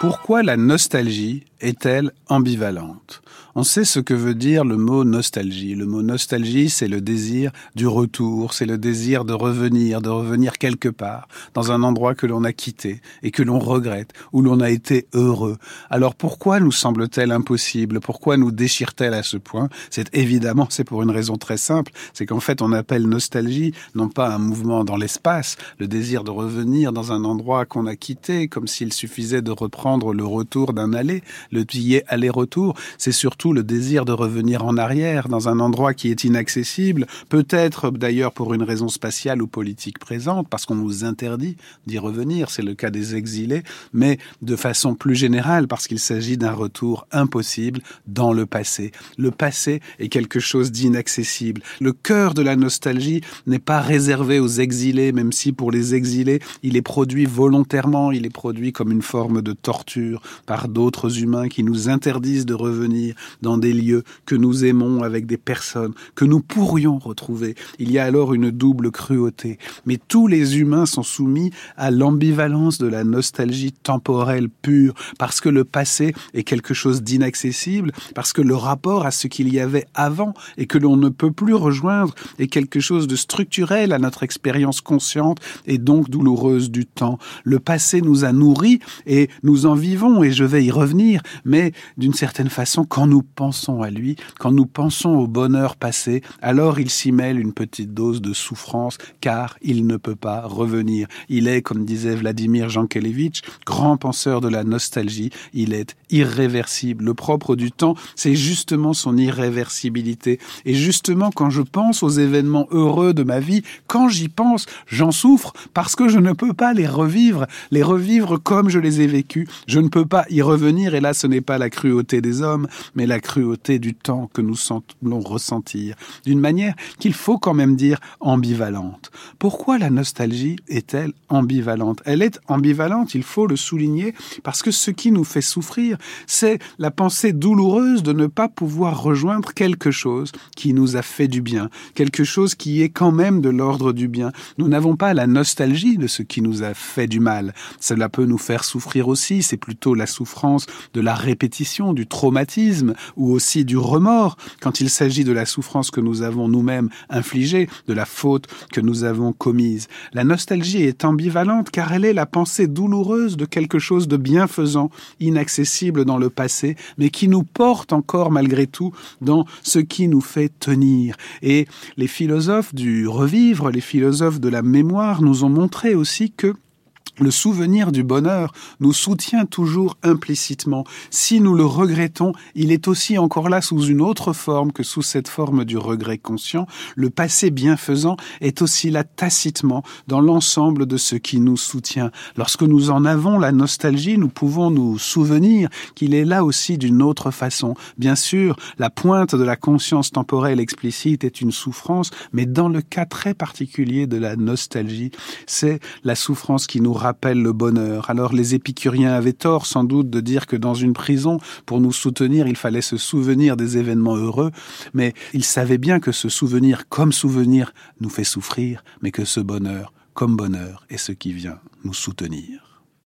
Pourquoi la nostalgie est-elle ambivalente? On sait ce que veut dire le mot nostalgie. Le mot nostalgie, c'est le désir du retour, c'est le désir de revenir, de revenir quelque part, dans un endroit que l'on a quitté et que l'on regrette, où l'on a été heureux. Alors pourquoi nous semble-t-elle impossible? Pourquoi nous déchire-t-elle à ce point? C'est évidemment, c'est pour une raison très simple, c'est qu'en fait on appelle nostalgie non pas un mouvement dans l'espace, le désir de revenir dans un endroit qu'on a quitté, comme s'il suffisait de reprendre le retour d'un aller, le billet aller-retour, c'est surtout le désir de revenir en arrière dans un endroit qui est inaccessible, peut-être d'ailleurs pour une raison spatiale ou politique présente, parce qu'on nous interdit d'y revenir, c'est le cas des exilés, mais de façon plus générale parce qu'il s'agit d'un retour impossible dans le passé. Le passé est quelque chose d'inaccessible. Le cœur de la nostalgie n'est pas réservé aux exilés, même si pour les exilés, il est produit volontairement, il est produit comme une forme de torture par d'autres humains qui nous interdisent de revenir dans des lieux que nous aimons avec des personnes que nous pourrions retrouver. Il y a alors une double cruauté. Mais tous les humains sont soumis à l'ambivalence de la nostalgie temporelle pure, parce que le passé est quelque chose d'inaccessible, parce que le rapport à ce qu'il y avait avant et que l'on ne peut plus rejoindre est quelque chose de structurel à notre expérience consciente et donc douloureuse du temps. Le passé nous a nourris et nous en vivons et je vais y revenir, mais d'une certaine façon, quand nous pensons à lui, quand nous pensons au bonheur passé, alors il s'y mêle une petite dose de souffrance, car il ne peut pas revenir. Il est, comme disait Vladimir Jankelevitch, grand penseur de la nostalgie, il est irréversible. Le propre du temps, c'est justement son irréversibilité. Et justement, quand je pense aux événements heureux de ma vie, quand j'y pense, j'en souffre parce que je ne peux pas les revivre, les revivre comme je les ai vécus. Je ne peux pas y revenir, et là ce n'est pas la cruauté des hommes, mais la cruauté du temps que nous semblons ressentir, d'une manière qu'il faut quand même dire ambivalente. Pourquoi la nostalgie est-elle ambivalente? Elle est ambivalente, il faut le souligner, parce que ce qui nous fait souffrir, c'est la pensée douloureuse de ne pas pouvoir rejoindre quelque chose qui nous a fait du bien, quelque chose qui est quand même de l'ordre du bien. Nous n'avons pas la nostalgie de ce qui nous a fait du mal. Cela peut nous faire souffrir aussi, c'est plutôt la souffrance de la répétition, du traumatisme ou aussi du remords quand il s'agit de la souffrance que nous avons nous-mêmes infligée, de la faute que nous avons commise. La nostalgie est ambivalente car elle est la pensée douloureuse de quelque chose de bienfaisant, inaccessible dans le passé, mais qui nous porte encore malgré tout dans ce qui nous fait tenir. Et les philosophes du revivre, les philosophes de la mémoire nous ont montré aussi que le souvenir du bonheur nous soutient toujours implicitement. Si nous le regrettons, il est aussi encore là sous une autre forme que sous cette forme du regret conscient. Le passé bienfaisant est aussi là tacitement dans l'ensemble de ce qui nous soutient. Lorsque nous en avons la nostalgie, nous pouvons nous souvenir qu'il est là aussi d'une autre façon. Bien sûr, la pointe de la conscience temporelle explicite est une souffrance, mais dans le cas très particulier de la nostalgie, c'est la souffrance qui nous rappelle le bonheur. Alors les épicuriens avaient tort sans doute de dire que dans une prison, pour nous soutenir, il fallait se souvenir des événements heureux, mais ils savaient bien que ce souvenir comme souvenir nous fait souffrir, mais que ce bonheur comme bonheur est ce qui vient nous soutenir.